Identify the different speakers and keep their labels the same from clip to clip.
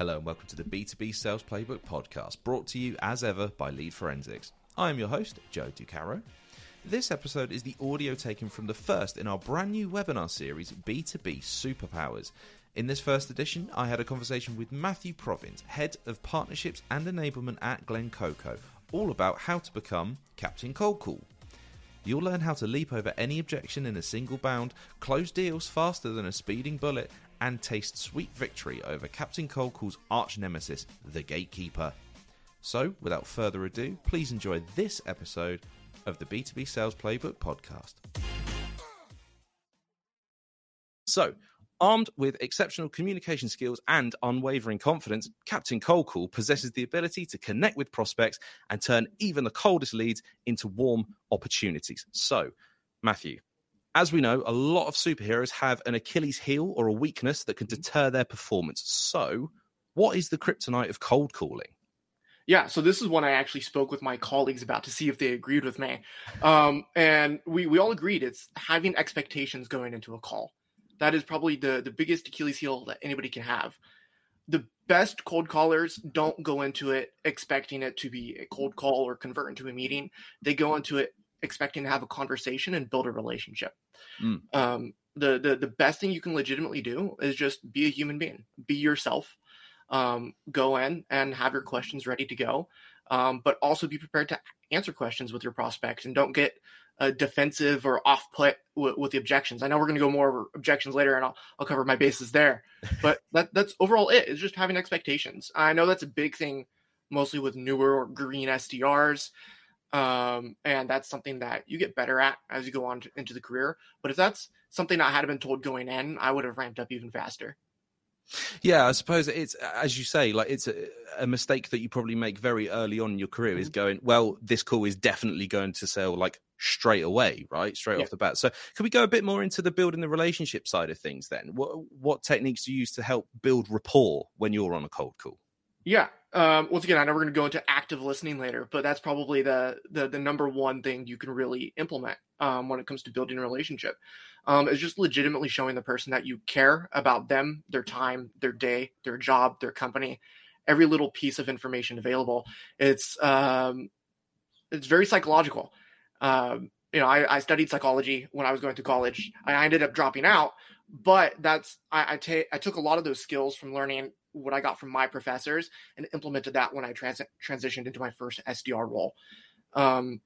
Speaker 1: Hello and welcome to the B2B Sales Playbook podcast, brought to you as ever by Lead Forensics. I am your host, Joe Ducaro. This episode is the audio taken from the first in our brand new webinar series, B2B Superpowers. In this first edition, I had a conversation with Matthew Provins, Head of Partnerships and Enablement at Glencoco, all about how to become Captain Cold Call. You'll learn how to leap over any objection in a single bound, close deals faster than a speeding bullet, and taste sweet victory over Captain Cold Call's arch nemesis, the Gatekeeper. So, without further ado, please enjoy this episode of the B2B Sales Playbook podcast. So, armed with exceptional communication skills and unwavering confidence, Captain Cold Call possesses the ability to connect with prospects and turn even the coldest leads into warm opportunities. So, Matthew, as we know, a lot of superheroes have an Achilles heel or a weakness that can deter their performance. So, what is the kryptonite of cold calling?
Speaker 2: Yeah, so this is one I actually spoke with my colleagues about to see if they agreed with me. Um, and we, we all agreed it's having expectations going into a call. That is probably the, the biggest Achilles heel that anybody can have. The best cold callers don't go into it expecting it to be a cold call or convert into a meeting. They go into it expecting to have a conversation and build a relationship. Mm. Um, the, the the best thing you can legitimately do is just be a human being, be yourself, um, go in and have your questions ready to go, um, but also be prepared to answer questions with your prospects and don't get uh, defensive or off put w- with the objections. I know we're going to go more over objections later, and I'll, I'll cover my bases there. But that that's overall it. Is just having expectations. I know that's a big thing, mostly with newer or green SDRs. Um, and that's something that you get better at as you go on to, into the career. But if that's something I had been told going in, I would have ramped up even faster.
Speaker 1: Yeah, I suppose it's as you say, like it's a, a, mistake that you probably make very early on in your career mm-hmm. is going, well, this call is definitely going to sell like straight away, right? Straight yeah. off the bat. So can we go a bit more into the building the relationship side of things then? What what techniques do you use to help build rapport when you're on a cold call?
Speaker 2: Yeah. Um, once again, I know we're going to go into active listening later, but that's probably the, the, the number one thing you can really implement um, when it comes to building a relationship. Um, is just legitimately showing the person that you care about them, their time, their day, their job, their company, every little piece of information available. It's um, it's very psychological. Um, you know, I, I, studied psychology when I was going to college. I ended up dropping out, but that's I, I, ta- I took a lot of those skills from learning what I got from my professors and implemented that when I trans- transitioned into my first SDR role. Um,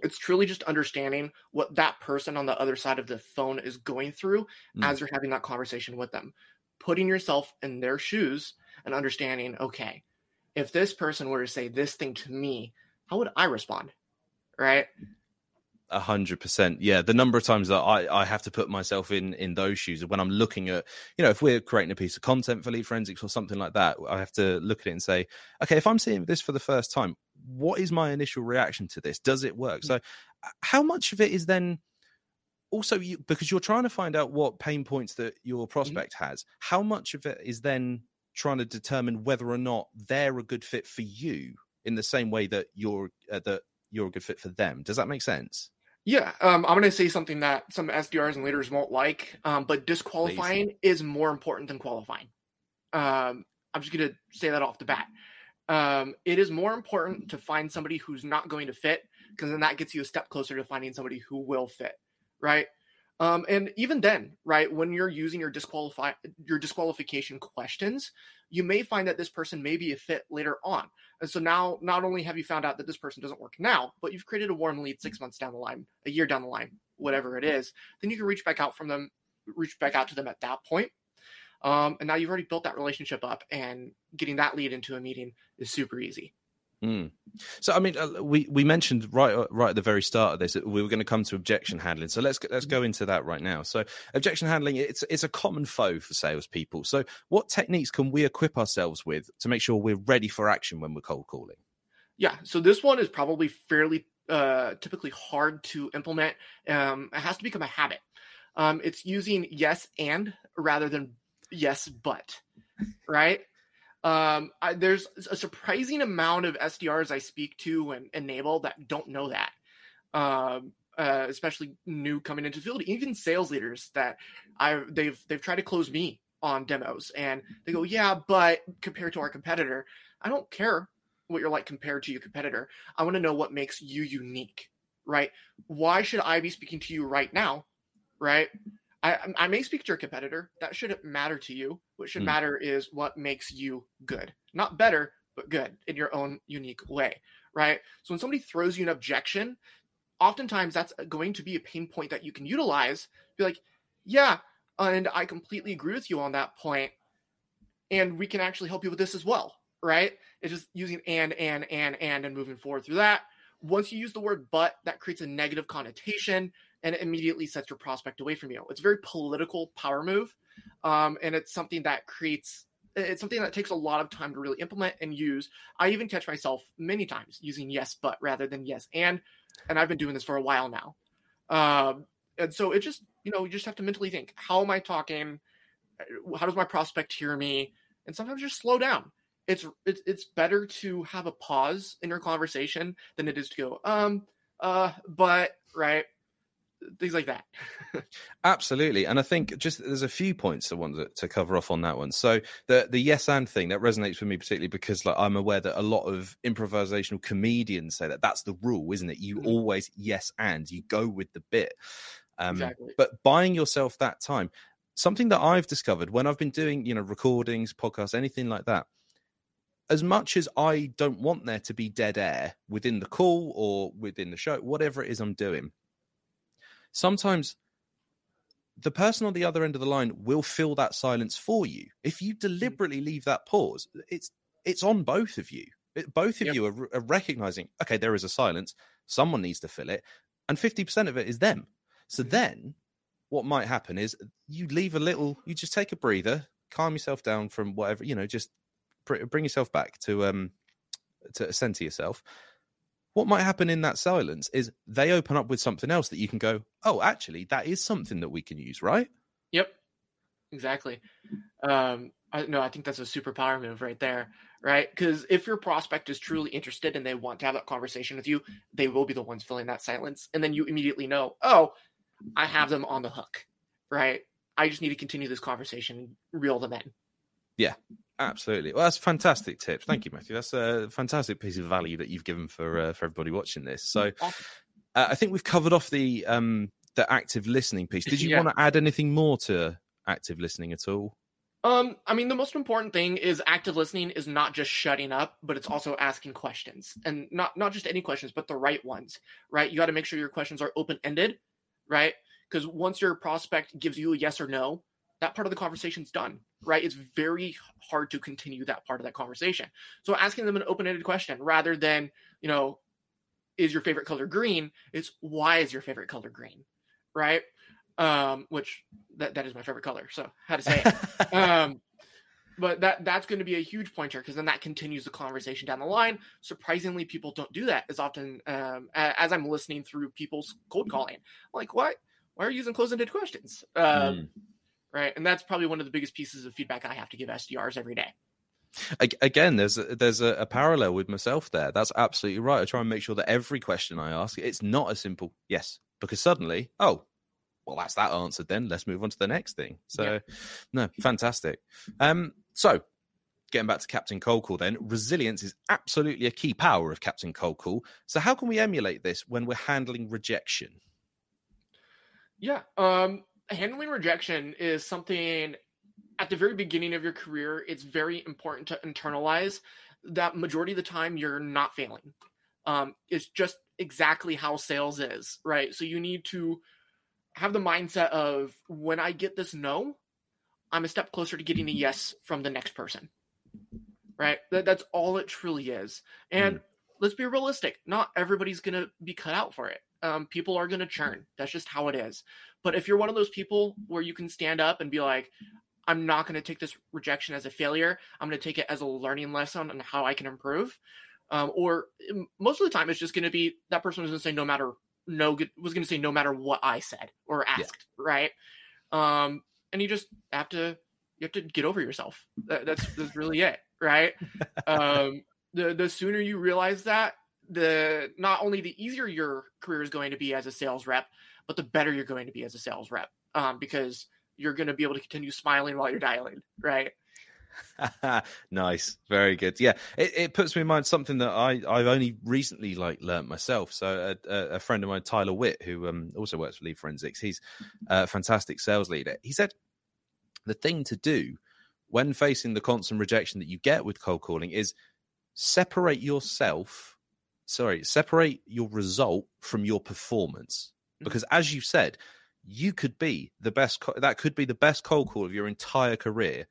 Speaker 2: it's truly just understanding what that person on the other side of the phone is going through mm. as you're having that conversation with them, putting yourself in their shoes and understanding, okay, if this person were to say this thing to me, how would I respond? Right
Speaker 1: a hundred percent. Yeah, the number of times that I, I have to put myself in in those shoes when I'm looking at, you know, if we're creating a piece of content for Lead Forensics or something like that, I have to look at it and say, okay, if I'm seeing this for the first time, what is my initial reaction to this? Does it work? So, how much of it is then also you, because you're trying to find out what pain points that your mm-hmm. prospect mm-hmm. has? How much of it is then trying to determine whether or not they're a good fit for you in the same way that you're uh, that you're a good fit for them? Does that make sense?
Speaker 2: Yeah, um, I'm going to say something that some SDRs and leaders won't like, um, but disqualifying Please. is more important than qualifying. Um, I'm just going to say that off the bat. Um, it is more important to find somebody who's not going to fit because then that gets you a step closer to finding somebody who will fit, right? Um, and even then, right, when you're using your disqualify your disqualification questions, you may find that this person may be a fit later on. And so now, not only have you found out that this person doesn't work now, but you've created a warm lead six months down the line, a year down the line, whatever it is. Then you can reach back out from them, reach back out to them at that point. Um, and now you've already built that relationship up, and getting that lead into a meeting is super easy.
Speaker 1: Mm. So, I mean, uh, we we mentioned right uh, right at the very start of this that we were going to come to objection handling. So let's let's go into that right now. So, objection handling it's it's a common foe for salespeople. So, what techniques can we equip ourselves with to make sure we're ready for action when we're cold calling?
Speaker 2: Yeah, so this one is probably fairly uh, typically hard to implement. Um, it has to become a habit. Um, it's using yes and rather than yes but, right? Um, I, there's a surprising amount of SDRs I speak to and enable that don't know that. Um, uh, especially new coming into the field, even sales leaders that I they've they've tried to close me on demos and they go, yeah, but compared to our competitor, I don't care what you're like compared to your competitor. I want to know what makes you unique, right? Why should I be speaking to you right now, right? I, I may speak to your competitor. That shouldn't matter to you. What should
Speaker 1: Hmm.
Speaker 2: matter is what makes you good, not better, but good in your own unique way, right? So when somebody throws you an objection, oftentimes that's going to be a pain point that you can utilize. Be like, yeah, and I completely agree with you on that point, and we can actually help you with this as well, right? It's just using and and and and and moving forward through that. Once you use the word but, that creates a negative connotation and it immediately sets your prospect away from you. It's a very political power move, um, and it's something that creates. It's something that takes a lot of time to really implement and use. I even catch myself many times using yes but rather than yes and, and I've been doing this for a while now. Um, and so it just you know you just have to mentally think: How am I talking? How does my prospect hear me? And sometimes just slow down. It's it's it's better to have a pause in your conversation than it is to go um uh but right things like that.
Speaker 1: Absolutely, and I think just there's a few points I want to, to cover off on that one. So the the yes and thing that resonates with me particularly because like I'm aware that a lot of improvisational comedians say that that's the rule, isn't it? You
Speaker 2: Mhm.
Speaker 1: always yes and you go with the bit. Um,
Speaker 2: exactly.
Speaker 1: but buying yourself that time something that i've discovered when i've been doing you know recordings podcasts anything like that as much as i don't want there to be dead air within the call or within the show whatever it is i'm doing sometimes the person on the other end of the line will fill that silence for you. If you deliberately leave that pause it's it's on both of you. It- both of
Speaker 2: Yep.
Speaker 1: you are, are recognizing okay there is a silence. Someone needs to fill it. And 50% of it is them. So
Speaker 2: Mhm.
Speaker 1: then what might happen is you leave a little you just take a breather calm yourself down from whatever you know just br- bring yourself back to um to center yourself what might happen in that silence is they open up with something else that you can go oh actually that is something that we can use right
Speaker 2: Yep. Exactly. Um, I, no, I think that's a superpower move right there, right? Because if your prospect is truly interested and they want to have that conversation with you, they will be the ones filling that silence, and then you immediately know, oh, I have them on the hook, right? I just need to continue this conversation and reel them in.
Speaker 1: Absolutely. Well that's fantastic tips. Thank you matthew. That's a fantastic piece of value that you've given for uh, for everybody watching this. So uh, i think we've covered off the um the active listening piece. Did you
Speaker 2: Yeah.
Speaker 1: want to add anything more to active listening at all?
Speaker 2: Um, I mean, the most important thing is active listening is not just shutting up, but it's also asking questions, and not not just any questions, but the right ones, right? You got to make sure your questions are open ended, right? Because once your prospect gives you a yes or no, that part of the conversation's done, right? It's very hard to continue that part of that conversation. So asking them an open ended question rather than you know, is your favorite color green? It's why is your favorite color green, right? Um, which that, that is my favorite color, so how to say it um, but that that's going to be a huge pointer because then that continues the conversation down the line. Surprisingly, people don't do that as often um, as I'm listening through people's cold calling. I'm like, what? Why are you using closed-ended questions? Um,
Speaker 1: Mm.
Speaker 2: Right, and that's probably one of the biggest pieces of feedback I have to give SDRs every day.
Speaker 1: Again there's a, there's a, a parallel with myself there. That's absolutely right. I try and make sure that every question i ask it's not a simple yes because suddenly oh well that's that answered then. Let's move on to the next thing. So
Speaker 2: Yeah.
Speaker 1: no fantastic. Um so getting back to captain cold call then resilience is absolutely a key power of captain cold call so how can we emulate this when we're handling rejection?
Speaker 2: Yeah. Um, handling rejection is something at the very beginning of your career, it's very important to internalize that majority of the time you're not failing. Um, it's just exactly how sales is, right? So you need to have the mindset of when I get this no, I'm a step closer to getting a yes from the next person, right? That, that's all it truly is. And let's be realistic, not everybody's going to be cut out for it. Um, people are going to churn. That's just how it is. But if you're one of those people where you can stand up and be like, I'm not going to take this rejection as a failure. I'm going to take it as a learning lesson on how I can improve. Um, or most of the time, it's just going to be that person was going to say no matter no was going to say no matter what I said or asked, right? Um, and you just have to you have to get over yourself. That, that's that's really it, right? um, the the sooner you realize that, the not only the easier your career is going to be as a sales rep, but the better you're going to be as a sales rep. Um, because you're going to be able to continue smiling while you're dialing, right?
Speaker 1: nice, very good. Yeah, it, it puts me in mind something that I I've only recently like learnt myself. So a, a, friend of mine, Tyler Witt, who um, also works for Lead Forensics, he's a fantastic sales leader. He said the thing to do when facing the constant rejection that you get with cold calling is separate yourself. Sorry, separate your result from your performance. Mm-hmm. Because as you said, you could be the best. That could be the best cold call of your entire career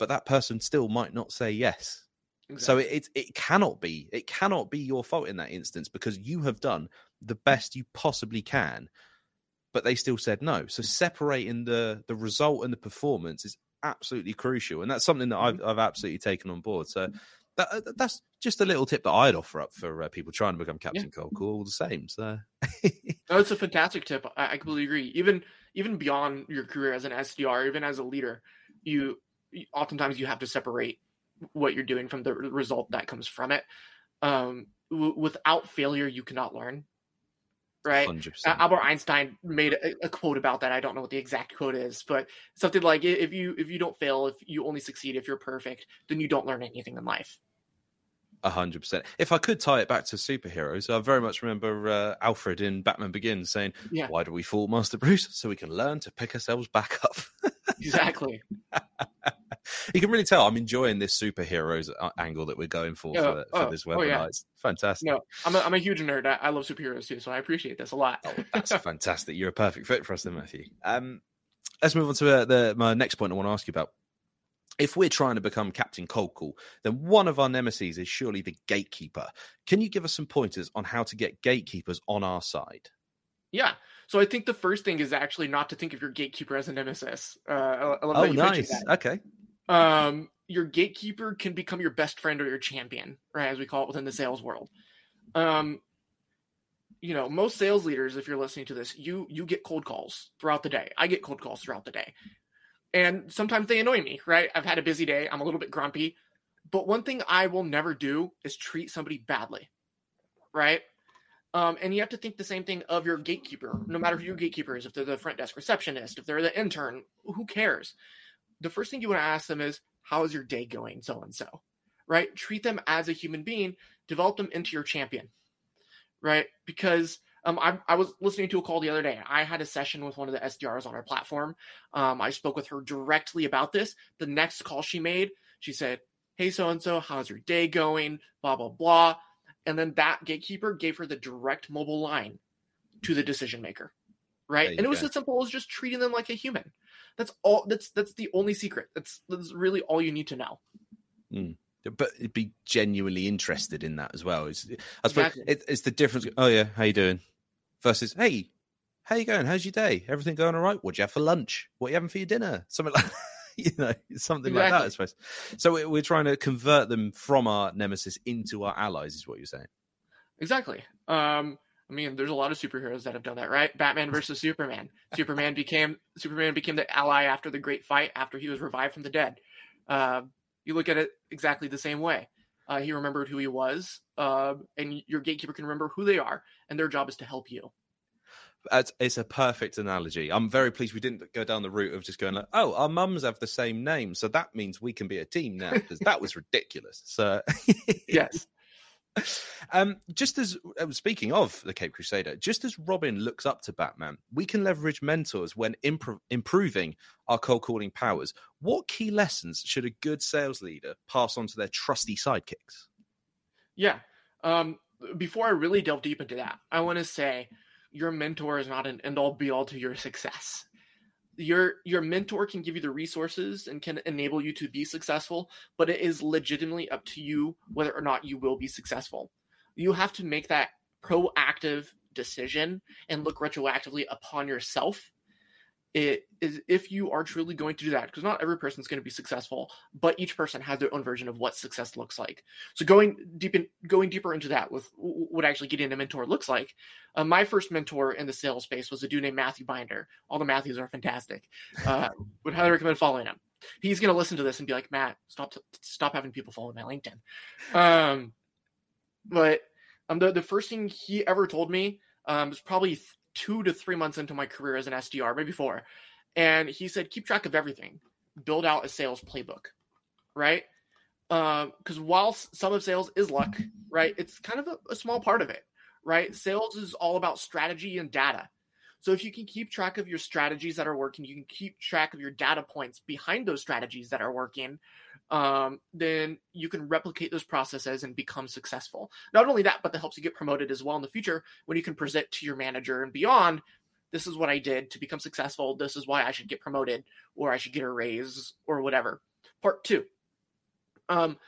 Speaker 1: but that person still might not say yes. Exactly. So it, it it cannot be it cannot be your fault in that instance because you have done the best you possibly can, but they still said no. So separating the the result and the performance is absolutely crucial, and that's something that I've mm-hmm. I've absolutely taken on board. So that, uh, that's just a little tip that I'd offer up for uh, people trying to become captain yeah. cold call all the same. So
Speaker 2: no, it's a fantastic tip. I, I completely agree. Even even beyond your career as an SDR, even as a leader, you oftentimes you have to separate what you're doing from the result that comes from it. Um, w- without failure, you cannot learn. Right. 100%. Albert Einstein made a, a, quote about that. I don't know what the exact quote is, but something like if you if you don't fail, if you only succeed, if you're perfect, then you don't learn anything in life.
Speaker 1: A hundred percent. If I could tie it back to superheroes, I very much remember uh, Alfred in Batman Begins saying, yeah. "Why do we fall, Master Bruce? So we can learn to pick ourselves back up."
Speaker 2: exactly.
Speaker 1: you can really tell I'm enjoying this superheroes uh, angle that we're going for for, for oh, this webinar. Oh, yeah. It's fantastic.
Speaker 2: No, I'm a, I'm a huge nerd. I, I, love superheroes too, so I appreciate this a lot.
Speaker 1: oh, that's fantastic. You're a perfect fit for us, then, Matthew. Um, let's move on to uh, the my next point. I want to ask you about. If we're trying to become Captain Cold Call, then one of our nemesis is surely the gatekeeper. Can you give us some pointers on how to get gatekeepers on our side?
Speaker 2: Yeah. So I think the first thing is actually not to think of your gatekeeper as a nemesis. Uh, I,
Speaker 1: I oh, nice. Okay
Speaker 2: um, your gatekeeper can become your best friend or your champion, right? As we call it within the sales world. Um, you know, most sales leaders, if you're listening to this, you you get cold calls throughout the day. I get cold calls throughout the day, and sometimes they annoy me. Right? I've had a busy day. I'm a little bit grumpy, but one thing I will never do is treat somebody badly. Right? Um, and you have to think the same thing of your gatekeeper, no matter who your gatekeeper is. If they're the front desk receptionist, if they're the intern, who cares? the first thing you want to ask them is, How is your day going? So and so, right? Treat them as a human being, develop them into your champion, right? Because um, I, I, was listening to a call the other day. and I had a session with one of the SDRs on our platform. Um, I spoke with her directly about this. The next call she made, she said, Hey, so and so, how's your day going? Blah, blah, blah. And then that gatekeeper gave her the direct mobile line to the decision maker. Right. And it was go. as simple as just treating them like a human. That's all. That's that's the only secret. That's that's really all you need to know.
Speaker 1: Mm. But be genuinely interested in that as well. It's, I suppose exactly. it, it's the difference. Oh yeah, how you doing? Versus, hey, how you going? How's your day? Everything going all right? What'd you have for lunch? What are you having for your dinner? Something like you know, something exactly. like that. I suppose. So we're trying to convert them from our nemesis into our allies. Is what you're saying?
Speaker 2: Exactly. Um, I mean, there's a lot of superheroes that have done that, right? Batman versus Superman. Superman became Superman became the ally after the great fight after he was revived from the dead. Uh, you look at it exactly the same way. Uh, he remembered who he was, uh, and your gatekeeper can remember who they are, and their job is to help you.
Speaker 1: It's a perfect analogy. I'm very pleased we didn't go down the route of just going like, "Oh, our mums have the same name, so that means we can be a team now," because that was ridiculous. So,
Speaker 2: yes,
Speaker 1: um, just as uh, speaking of the Cape Crusader, just as Robin looks up to Batman, we can leverage mentors when improving our cold calling powers. What key lessons should a good sales leader pass on to their trusty sidekicks?
Speaker 2: Yeah. Um, before I really delve deep into that, I want to say your mentor is not an end all be all to your success your your mentor can give you the resources and can enable you to be successful but it is legitimately up to you whether or not you will be successful. You have to make that proactive decision and look retroactively upon yourself it is if you are truly going to do that because not every person is going to be successful but each person has their own version of what success looks like. So going deep in going deeper into that with what actually getting a mentor looks like uh, my first mentor in the sales space was a dude named matthew binder. All the matthews are fantastic uh, would highly recommend following him. He's going to listen to this and be like matt stop stop having people follow my linkedin. Um but um the, the first thing he ever told me um was probably two to three months into my career as an SDR, maybe four. and he said keep track of everything, build out a sales playbook, right? Because um, while some of sales is luck, right, it's kind of a, a small part of it, right? Sales is all about strategy and data. So if you can keep track of your strategies that are working, you can keep track of your data points behind those strategies that are working, um, then you can replicate those processes and become successful. Not only that, but that helps you get promoted as well in the future when you can present to your manager and beyond. This is what I did to become successful. This is why I should get promoted or I should get a raise or whatever. Part two, um,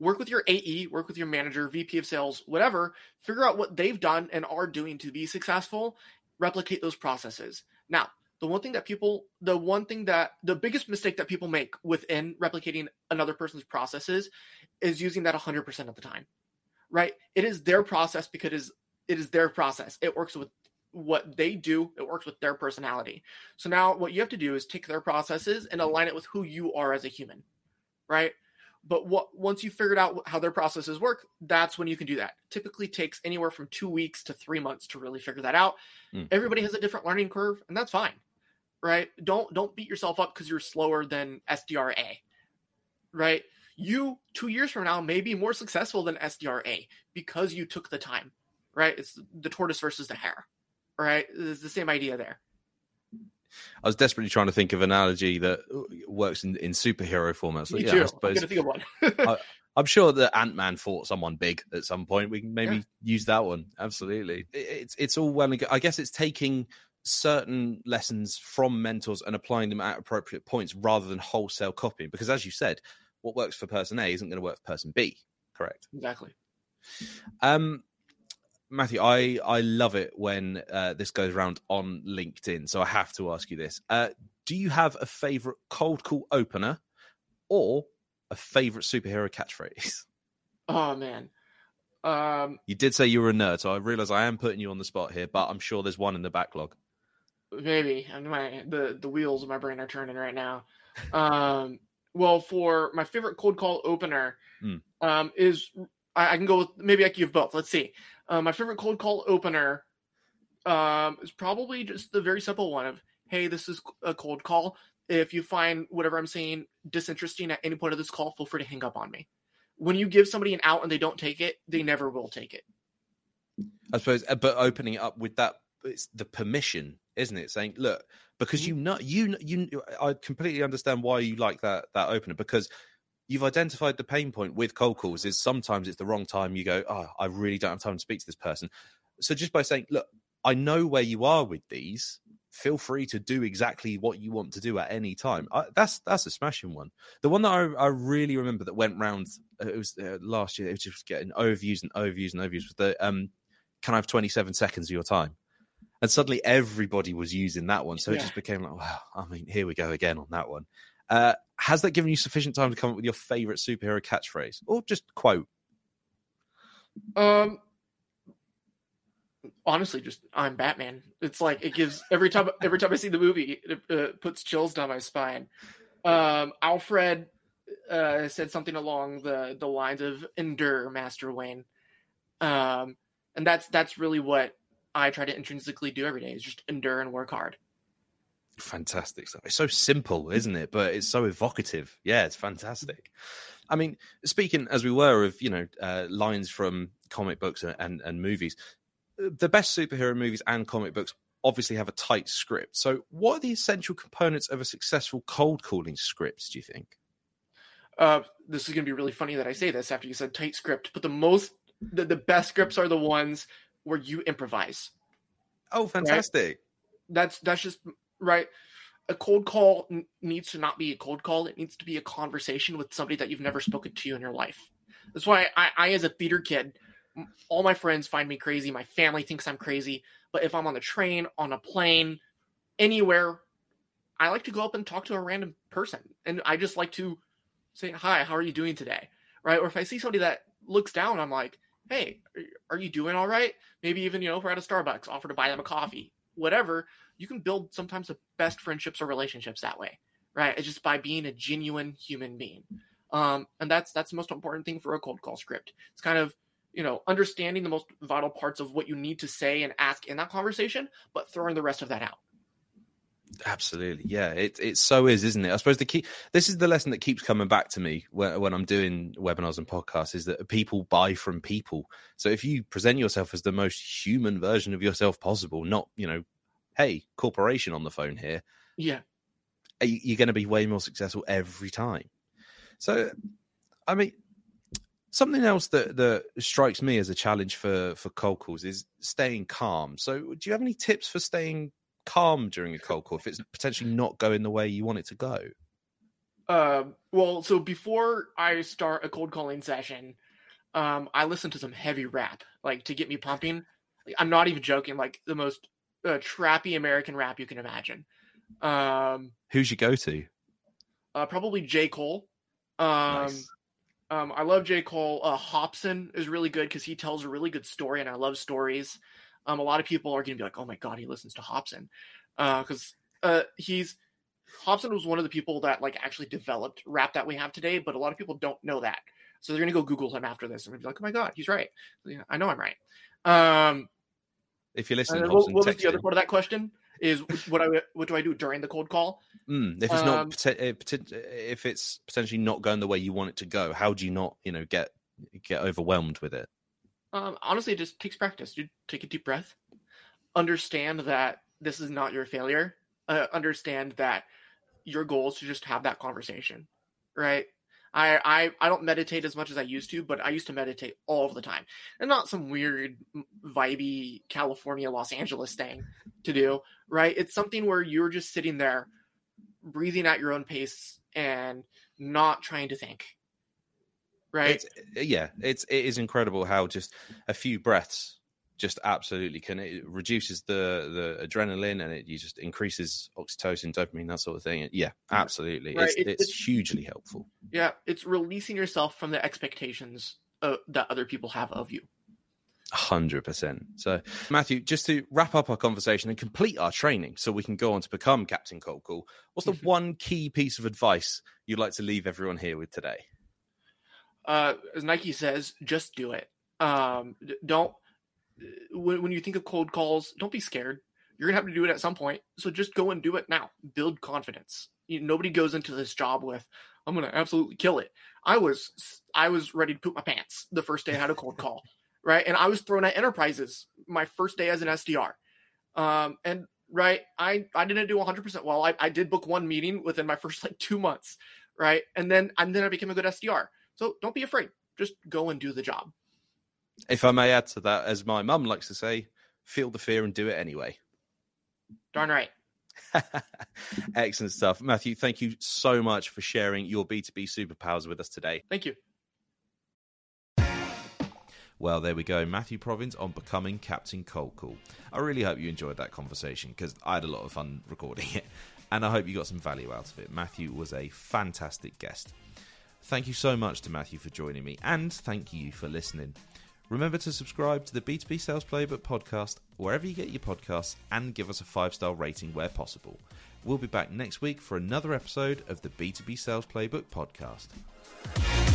Speaker 2: work with your AE, work with your manager, VP of sales, whatever. Figure out what they've done and are doing to be successful. Replicate those processes. Now, the one thing that people the one thing that the biggest mistake that people make within replicating another person's processes is using that 100% of the time right? It is their process because it is it is their process. It works with what they do. It works with their personality. So now what you have to do is take their processes and align it with who you are as a human right but what once you figured out how their processes work that's when you can do that typically takes anywhere from two weeks to three months to really figure that out mm. everybody has a different learning curve and that's fine right? Don't don't beat yourself up because you're slower than SDRA, right? You two years from now may be more successful than SDRA because you took the time, right? It's the tortoise versus the hare, right? It's the same idea there.
Speaker 1: I was desperately trying to think of an analogy that works in, in superhero formats.
Speaker 2: Me yeah, too. I suppose, I'm think of one.
Speaker 1: I, am sure that Ant Man fought someone big at some point. We can maybe yeah. use that one. Absolutely. It, it's it's all well and good. I guess it's taking certain lessons from mentors and applying them at appropriate points rather than wholesale copying. Because as you said, what works for person A isn't going to work for person B. Correct.
Speaker 2: Exactly.
Speaker 1: Um, Matthew, I I love it when uh, this goes around on LinkedIn. So I have to ask you this: uh, Do you have a favorite cold call opener, or a favorite superhero catchphrase?
Speaker 2: Oh man, um,
Speaker 1: you did say you were a nerd, so I realize I am putting you on the spot here, but I'm sure there's one in the backlog.
Speaker 2: Maybe. Mean, my the the wheels of my brain are turning right now. Um, well, for my favorite cold call opener, mm. um, is I, I, can go with maybe I can give both. Let's see. Uh, my favorite cold call opener um, is probably just the very simple one of, "Hey, this is a cold call. If you find whatever I'm saying disinteresting at any point of this call, feel free to hang up on me." When you give somebody an out and they don't take it, they never will take it.
Speaker 1: I suppose, uh, but opening it up with that, it's the permission isn't it? Saying, look, because mm-hmm. you know, you you, I completely understand why you like that that opener because you've identified the pain point with cold calls is sometimes it's the wrong time. You go, oh, I really don't have time to speak to this person. So just by saying, look, I know where you are with these. Feel free to do exactly what you want to do at any time. I, that's that's a smashing one. The one that I, I really remember that went round uh, it was uh, last year. It was just getting overused and overused and overused. Was the um, can I have twenty seven seconds of your time? and suddenly everybody was using that one. So yeah. it just became like, wow, I mean, here we go again on that one. Uh, has that given you sufficient time to come up with your favorite superhero catchphrase or just quote?
Speaker 2: Um, honestly, just I'm Batman. It's like it gives every time every time I see the movie, it uh, puts chills down my spine. Um, Alfred uh, said something along the the lines of "Endure, Master Wayne," um, and that's that's really what I try to intrinsically do every day is just endure and work hard.
Speaker 1: Fantastic stuff. It's so simple, isn't it? But it's so evocative. Yeah, it's fantastic. I mean, speaking as we were of you know uh, lines from comic books and, and, and movies, the best superhero movies and comic books obviously have a tight script. So, what are the essential components of a successful cold calling script? Do you think?
Speaker 2: Uh, this is going to be really funny that I say this after you said tight script, but the most the, the best scripts are the ones where you improvise.
Speaker 1: Oh, fantastic!
Speaker 2: Right? That's that's just right. A cold call n- needs to not be a cold call. It needs to be a conversation with somebody that you've never spoken to in your life. That's why I, I as a theater kid, all my friends find me crazy. My family thinks I'm crazy. But if I'm on the train, on a plane, anywhere, I like to go up and talk to a random person, and I just like to say, "Hi, how are you doing today?" Right? Or if I see somebody that looks down, I'm like, hey, are you doing all right? Maybe even, you know, if we're at a Starbucks, offer to buy them a coffee, whatever. You can build sometimes the best friendships or relationships that way, right? It's just by being a genuine human being. Um, and that's that's the most important thing for a cold call script. It's kind of you know understanding the most vital parts of what you need to say and ask in that conversation, but throwing the rest of that out.
Speaker 1: Absolutely, yeah. It it so is, isn't it? I suppose the key. This is the lesson that keeps coming back to me when, when I'm doing webinars and podcasts is that people buy from people. So if you present yourself as the most human version of yourself possible, not you know, hey, corporation on the phone here,
Speaker 2: Yeah.
Speaker 1: you're going to be way more successful every time. So, I mean, something else that that strikes me as a challenge for for cold calls is staying calm. So, do you have any tips for staying calm during a cold call if it's potentially not going the way you want it to go?
Speaker 2: Um, well, so before I start a cold calling session, um, I listen to some heavy rap, like to get me pumping. Like, I'm not even joking, like the most uh, trappy American rap you can imagine. Um,
Speaker 1: Who's your go to?
Speaker 2: uh, probably J. Cole. Um,
Speaker 1: Nice.
Speaker 2: um, I love J. Cole. Uh, Hopsin is really good because he tells a really good story, and I love stories. Um, a lot of people are going to be like, "Oh my god, he listens to Hopsin," because uh, he's Hopsin was one of the people that like actually developed rap that we have today, but a lot of people don't know that. So they're going to go Google him after this and be like, "Oh my god, he's right." Yeah, I know I'm right. Um,
Speaker 1: If you're listening,
Speaker 2: Hopsin, what was the other part of that question? Is what I what do I do during the cold call?
Speaker 1: Mm, if it's not
Speaker 2: Um,
Speaker 1: poten- uh, if it's potentially not going the way you want it to go, how do you not you know get get overwhelmed with it?
Speaker 2: Um, honestly, it just takes practice. You take a deep breath, understand that this is not your failure. Uh, understand that your goal is to just have that conversation, right? I, I I don't meditate as much as I used to, but I used to meditate all the time, and not some weird, vibey California, Los Angeles thing to do, right? It's something where you're just sitting there, breathing at your own pace and not trying to think, right?
Speaker 1: It's, yeah, it's it is incredible how just a few breaths just absolutely can it reduces the the adrenaline and it you just increases oxytocin, dopamine, that sort of thing. Yeah, absolutely,
Speaker 2: Right,
Speaker 1: it's,
Speaker 2: it-
Speaker 1: it's
Speaker 2: it's-
Speaker 1: hugely helpful.
Speaker 2: Yeah, it's releasing yourself from the expectations uh, that other people have of you.
Speaker 1: Hundred percent. So, Matthew, just to wrap up our conversation and complete our training, so we can go on to become Captain Cold Call. What's the one key piece of advice you'd like to leave everyone here with today?
Speaker 2: Uh, as Nike says, just do it. Um, don't when, when you think of cold calls, don't be scared. You're gonna have to do it at some point, so just go and do it now. Build confidence. You, nobody goes into this job with, "I'm gonna absolutely kill it." I was I was ready to poop my pants the first day I had a cold call, right? And I was thrown at enterprises my first day as an SDR, um, and right, I I didn't do 100 percent well. I, I did book one meeting within my first like two months, right? And then and then I became a good SDR. So don't be afraid. Just go and do the job.
Speaker 1: If I may add to that, as my mum likes to say, feel the fear and do it anyway.
Speaker 2: Darn right.
Speaker 1: Excellent stuff. Matthew, thank you so much for sharing your B2B superpowers with us today.
Speaker 2: Thank you.
Speaker 1: Well, there we go. Matthew Provins on becoming Captain Cold Call. I really hope you enjoyed that conversation because I had a lot of fun recording it and I hope you got some value out of it. Matthew was a fantastic guest. Thank you so much to Matthew for joining me and thank you for listening. Remember to subscribe to the B2B Sales Playbook podcast wherever you get your podcasts and give us a five star rating where possible. We'll be back next week for another episode of the B2B Sales Playbook podcast.